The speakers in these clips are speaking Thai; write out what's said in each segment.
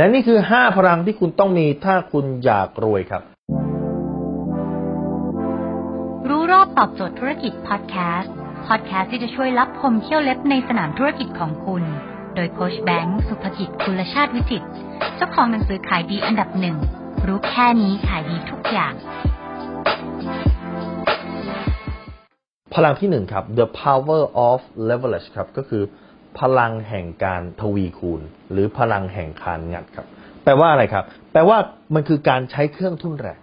และนี่คือ 5 พลังที่คุณต้องมีถ้าคุณอยากรวยครับ รู้รอบตอบโจทย์ธุรกิจพอดแคสต์พอดแคสต์ที่จะช่วยรับพมเที่ยวเล็บในสนามธุรกิจของคุณ โดยโคชแบงค์สุภกิจคุณชาติวิจิตเจ้าของหนังสือขายดีอันดับหนึ่งรู้แค่นี้ขายดีทุกอย่าง พลังที่หนึ่งครับ the power of leverage ครับก็คือ พลังแห่งการทวีคูณ หรือพลังแห่งคานงัดครับ แปลว่าอะไรครับ แปลว่ามันคือการใช้เครื่องทุนแรง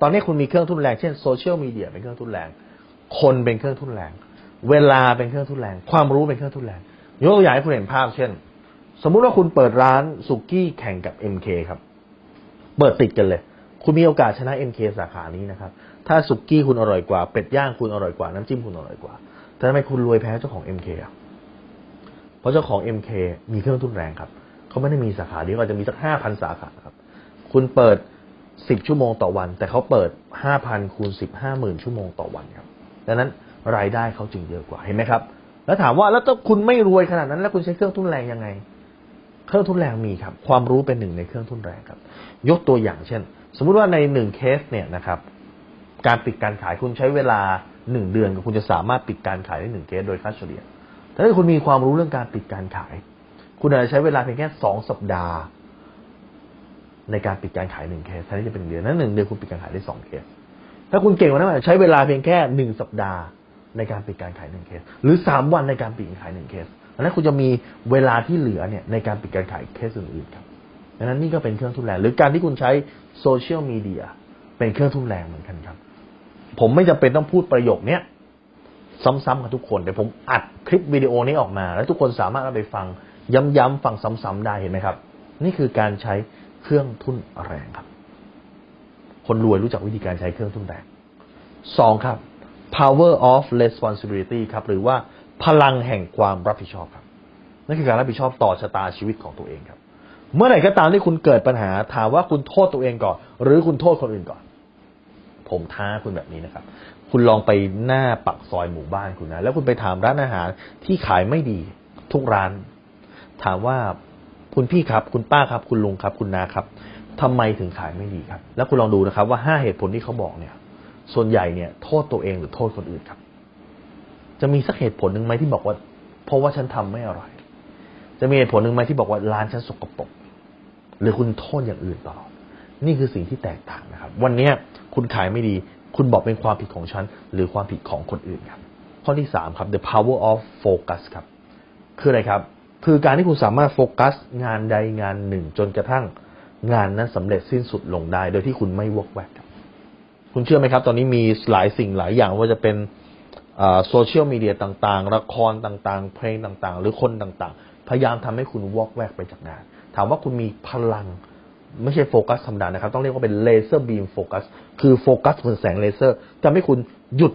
ตอนนี้คุณมีเครื่องทุนแรง เช่นโซเชียลมีเดียเป็นเครื่องทุนแรง คนเป็นเครื่องทุนแรง เวลาเป็นเครื่องทุนแรง ความรู้เป็นเครื่องทุนแรงยกตัวอย่างให้คุณเห็นภาพ เช่น สมมุติว่าคุณเปิดร้านสุกี้แข่งกับ MK ครับ เปิดติดกันเลย คุณมีโอกาสชนะ MK สาขานี้นะครับ ถ้าสุกี้คุณอร่อยกว่า เป็ดย่างคุณอร่อยกว่า น้ำจิ้มคุณอร่อยกว่าแต่ทำไมคุณรวยแพ้เจ้าของ MK อะ เพราะเจ้าของ MK มีเครื่องทุนแรงครับเขาไม่ได้มีสาขาเดียวอาจจะมีสักห้าพันสาขาครับ คุณเปิดสิบชั่วโมงต่อวัน แต่เขาเปิดห้าพันคูณสิบห้าหมื่นชั่วโมงต่อวันครับดังนั้นรายได้เขาจึงเยอะกว่าเห็นไหมครับ แล้วถามว่าแล้วถ้าคุณไม่รวยขนาดนั้น แล้วคุณใช้เครื่องทุนแรงยังไง เครื่องทุนแรงมีครับ ความรู้เป็นหนึ่งในเครื่องทุนแรงครับ ยกตัวอย่างเช่น สมมุติว่าในหนึ่งเคสเนี่ยนะครับ การปิดการขายคุณใช้เวลาหนึ่งเดือนคุณจะสามารถปิดการขายได้หนึ่งเคสโดยค่าเฉลี่ย แต่ถ้าคุณมีความรู้เรื่องการปิดการขาย คุณอาจจะใช้เวลาเพียงแค่สองสัปดาห์ ในการปิดการขายหนึ่งเคสแทนที่จะเป็นเดือนนั้นหนึ่งเดือนคุณปิดการขายได้สองเคส ถ้าคุณเก่งกว่านั้นอาจจะใช้เวลาเพียงแค่หนึ่งสัปดาห์ในการปิดการขายหนึ่งเคส หรือสามวันในการปิดการขายหนึ่งเคสดังนั้นคุณจะมีเวลาที่เหลือเนี่ยในการปิดการขายเคสอื่นๆครับดังนั้นนี่ก็เป็นเครื่องทุนแรง หรือการที่คุณใช้โซเชียลมีเดียเป็นเครื่องทุนแรงเหมือนกันครับ ผมไม่จำเป็นต้องพูดประโยคเนี้ย ซ้ำๆกับทุกคนแต่ผมอัดคลิปวิดีโอนี้ออกมา แล้วทุกคนสามารถเอาไปฟังย้ำๆฟังซ้ำๆได้เห็นไหมครับ นี่คือการใช้เครื่องทุ่นแรงครับ คนรวยรู้จักวิธีการใช้เครื่องทุ่นแรงสองครับ power of responsibility ครับหรือว่าพลังแห่งความรับผิดชอบครับนั่นคือการรับผิดชอบต่อชะตาชีวิตของตัวเองครับ เมื่อไหร่ก็ตามที่คุณเกิดปัญหา ถามว่าคุณโทษตัวเองก่อน หรือคุณโทษคนอื่นก่อน ผมท้าคุณแบบนี้นะครับ คุณลองไปหน้าปักซอยหมู่บ้านคุณนะ แล้วคุณไปถามร้านอาหารที่ขายไม่ดี ทุกร้าน ถามว่าคุณพี่ครับ คุณป้าครับ คุณลุงครับ คุณนาครับทำไมถึงขายไม่ดีครับ แล้วคุณลองดูนะครับ ว่าห้าเหตุผลที่เขาบอกเนี่ย ส่วนใหญ่เนี่ย โทษตัวเองหรือโทษคนอื่นครับ จะมีสักเหตุผลหนึ่งไหมที่บอกว่า เพราะว่าฉันทำไม่อร่อย จะมีเหตุผลหนึ่งไหมที่บอกว่าร้านฉันสกปรกหรือคุณโทษอย่างอื่นต่อนี่คือสิ่งที่แตกต่างนะครับ วันเนี้ยคุณขายไม่ดี คุณบอกเป็นความผิดของฉัน หรือความผิดของคนอื่นครับ ข้อที่สามครับ the power of focus ครับ คืออะไรครับ คือการที่คุณสามารถโฟกัส งานใดงานหนึ่ง จนกระทั่งงานนั้นสำเร็จสิ้นสุดลงได้ โดยที่คุณไม่วอกแวกครับ คุณเชื่อไหมครับ ตอนนี้มีหลายสิ่งหลายอย่างว่าจะเป็นโซเชียลมีเดียต่างๆ ละครต่างๆ เพลงต่างๆ หรือคนต่างๆ พยายามทำให้คุณวอกแวกไปจากงาน ถามว่าคุณมีพลัง ไม่ใช่โฟกัสธรรมดานะครับ ต้องเรียกว่าเป็น laser beam focus คือโฟกัสเหมือนแสงเลเซอร์จะให้คุณหยุด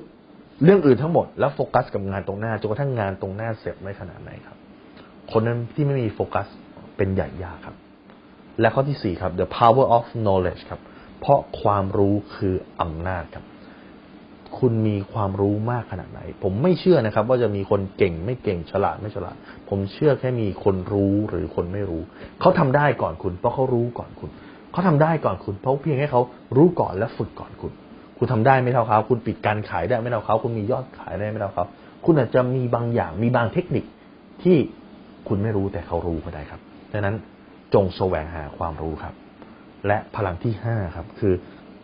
เรื่องอื่นทั้งหมด แล้วโฟกัสกับงานตรงหน้าจนกระทั่งงานตรงหน้าเสร็จไม่ขนาดไหนครับ คนนั้นที่ไม่มีโฟกัสเป็นใหญ่ยากครับ และข้อที่สี่ครับ the power of knowledge ครับ เพราะความรู้คืออำนาจครับ คุณมีความรู้มากขนาดไหน ผมไม่เชื่อนะครับ ว่าจะมีคนเก่งไม่เก่งฉลาดไม่ฉลาด ผมเชื่อแค่มีคนรู้หรือคนไม่รู้ เขาทำได้ก่อนคุณ เพราะเขารู้ก่อนคุณ เขาทำได้ก่อนคุณ เพราะเพียงแค่เขารู้ก่อนและฝึกก่อนคุณ คุณทำได้ไม่เท่าเขา คุณปิดการขายได้ไม่เท่าเขา คุณมียอดขายได้ไม่เท่าเขา คุณอาจจะมีบางอย่างมีบางเทคนิคที่คุณไม่รู้แต่เขารู้ก็ได้ครับดังนั้นจงแสวงหาความรู้ครับ และพลังที่ห้าครับคือ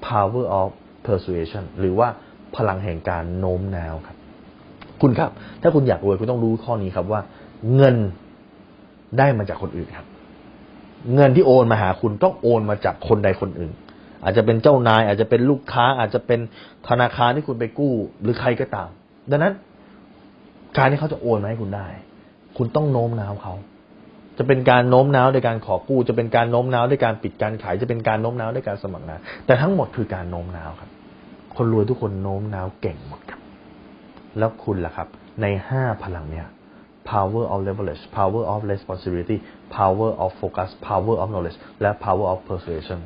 power of persuasion หรือว่า พลังแห่งการโน้มน้าวครับ คุณครับ ถ้าคุณอยากรวยคุณต้องรู้ข้อนี้ครับว่า เงินได้มาจากคนอื่นครับ เงินที่โอนมาหาคุณต้องโอนมาจากคนใดคนอื่น อาจจะเป็นเจ้านาย อาจจะเป็นลูกค้า อาจจะเป็นธนาคารที่คุณไปกู้ หรือใครก็ตาม ดังนั้น การที่เขาจะโอนมาให้คุณได้ คุณต้องโน้มน้าวเขาจะเป็นการโน้มน้าวในการขอกู้ จะเป็นการโน้มน้าวด้วยการปิดการขาย จะเป็นการโน้มน้าวด้วยการสมัครงาน แต่ทั้งหมดคือการโน้มน้าวครับ คนรวยทุกคนโน้มน้าวเก่งหมดครับ แล้วคุณล่ะครับ ในห้าพลังเนี้ย power of leverage power of responsibility power of focus power of knowledge และ power of persuasion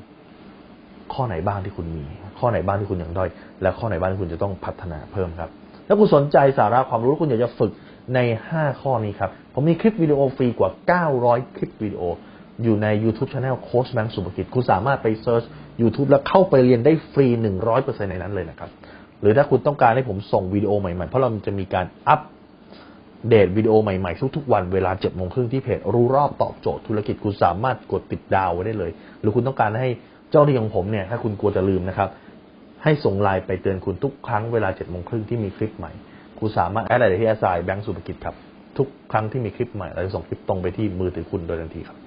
ข้อไหนบ้างที่คุณมี ข้อไหนบ้างที่คุณยังด้อย และข้อไหนบ้างที่คุณจะต้องพัฒนาเพิ่มครับ ถ้าคุณสนใจสาระความรู้คุณอยากจะฝึกใน 5 ข้อนี้ครับ ผมมีคลิปวิดีโอฟรีกว่า 900 คลิปวิดีโอ อยู่ใน YouTube Channel โค้ชแบงค์สุภกิจ คุณสามารถไป search YouTube แล้วเข้าไปเรียนได้ฟรี 100%ในนั้นเลยนะครับ หรือถ้าคุณต้องการให้ผมส่งวิดีโอใหม่ๆ เพราะเราจะมีการอัปเดตวิดีโอใหม่ๆ ทุกๆ วันเวลา7โมงครึ่งที่เพจรู้รอบตอบโจทย์ธุรกิจคุณสามารถกดติดดาวไว้ได้เลย หรือคุณต้องการให้เจ้าหน้าที่ของผมเนี่ยถ้าคุณกลัวจะลืมนะครับ ให้ส่งไลน์ไปเตือนคุณทุกครั้งเวลา7โมงครึ่งที่มีคลิปใหม่ คุณสามารถ add LINE ที่ at sign แบงค์สุภกิจครับทุกครั้งที่มีคลิปใหม่เราจะส่งคลิปตรงไปที่มือถือคุณโดยทันทีครับ